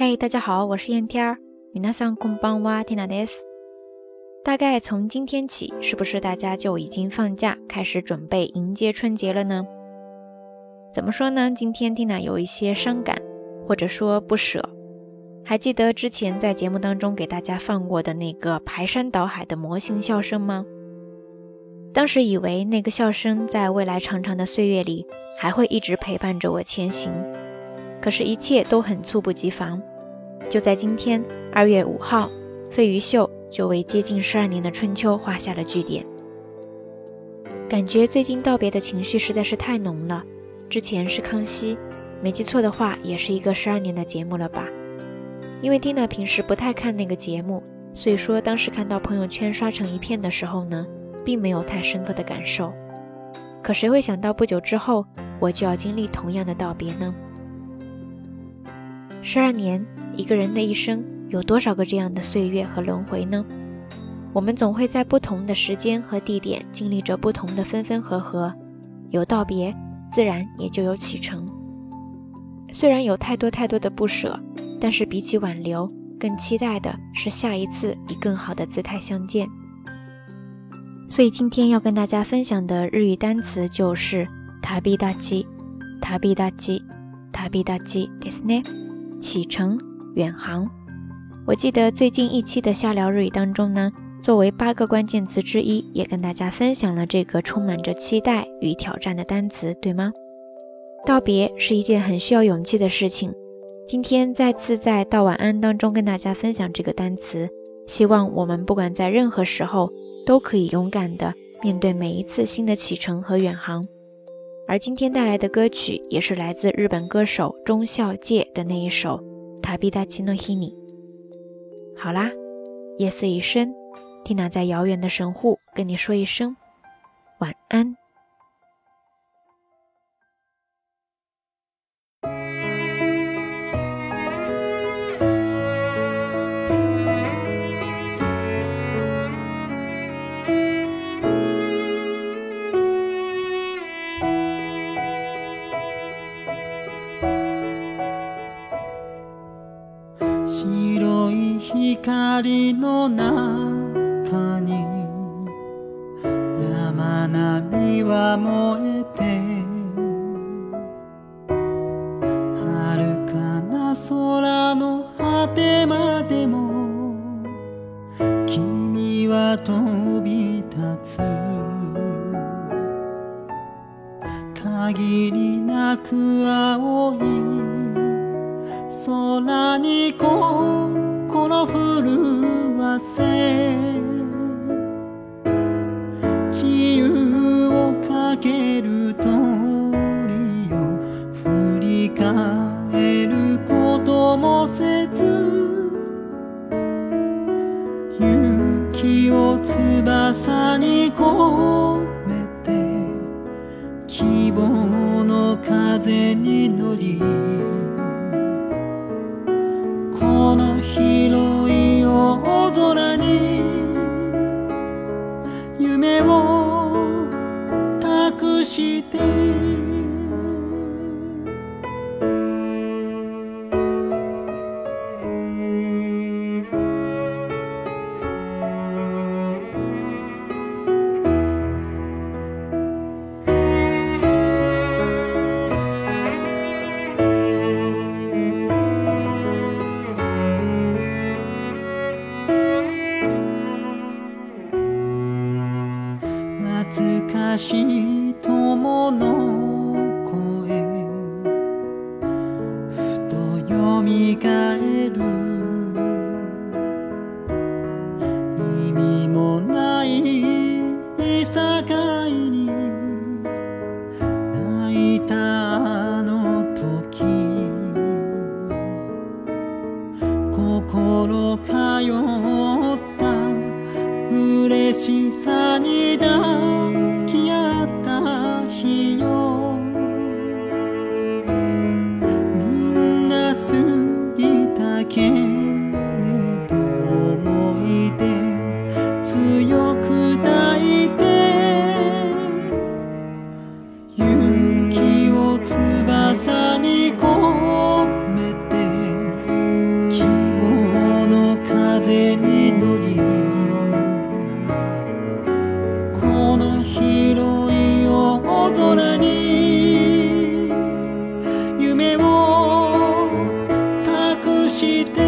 嘿，大家好，我是燕天儿。米娜桑空邦哇蒂娜德斯。大概从今天起，是不是大家就已经放假，开始准备迎接春节了呢？怎么说呢？今天蒂娜有一些伤感，或者说不舍。还记得之前在节目当中给大家放过的那个排山倒海的魔性笑声吗？当时以为那个笑声在未来长长的岁月里还会一直陪伴着我前行，可是，一切都很猝不及防。就在今天，二月五号，费玉秀就为接近十二年的春秋画下了句点。感觉最近道别的情绪实在是太浓了。之前是康熙，没记错的话，也是一个十二年的节目了吧？因为蒂娜平时不太看那个节目，所以说当时看到朋友圈刷成一片的时候呢，并没有太深刻的感受。可谁会想到不久之后，我就要经历同样的道别呢？十二年，一个人的一生有多少个这样的岁月和轮回呢？我们总会在不同的时间和地点经历着不同的分分合合，有道别，自然也就有启程。虽然有太多太多的不舍。但是比起挽留，更期待的是下一次以更好的姿态相见。所以今天要跟大家分享的日语单词就是“塔比大吉”，塔比大吉，塔比大吉ですね。 启程，远航。我记得最近一期的瞎聊日语当中呢，作为八个关键词之一，也跟大家分享了这个充满着期待与挑战的单词，对吗？道别是一件很需要勇气的事情。今天再次在道晚安当中跟大家分享这个单词，希望我们不管在任何时候都可以勇敢的面对每一次新的启程和远航。而今天带来的歌曲也是来自日本歌手中孝介的那一首《Tabidachi no Hini》。好啦，夜色已深，Tina 在遥远的神户跟你说一声晚安。白い光の中に山並みは燃えて遥かな空の果てまでも君は飛び立つ。限りなく青い空に心震わせ自由をかける鳥を振り返ることもせず雪を翼に込めて希望の風に乗り境に泣いたあの時心通った嬉しさにだして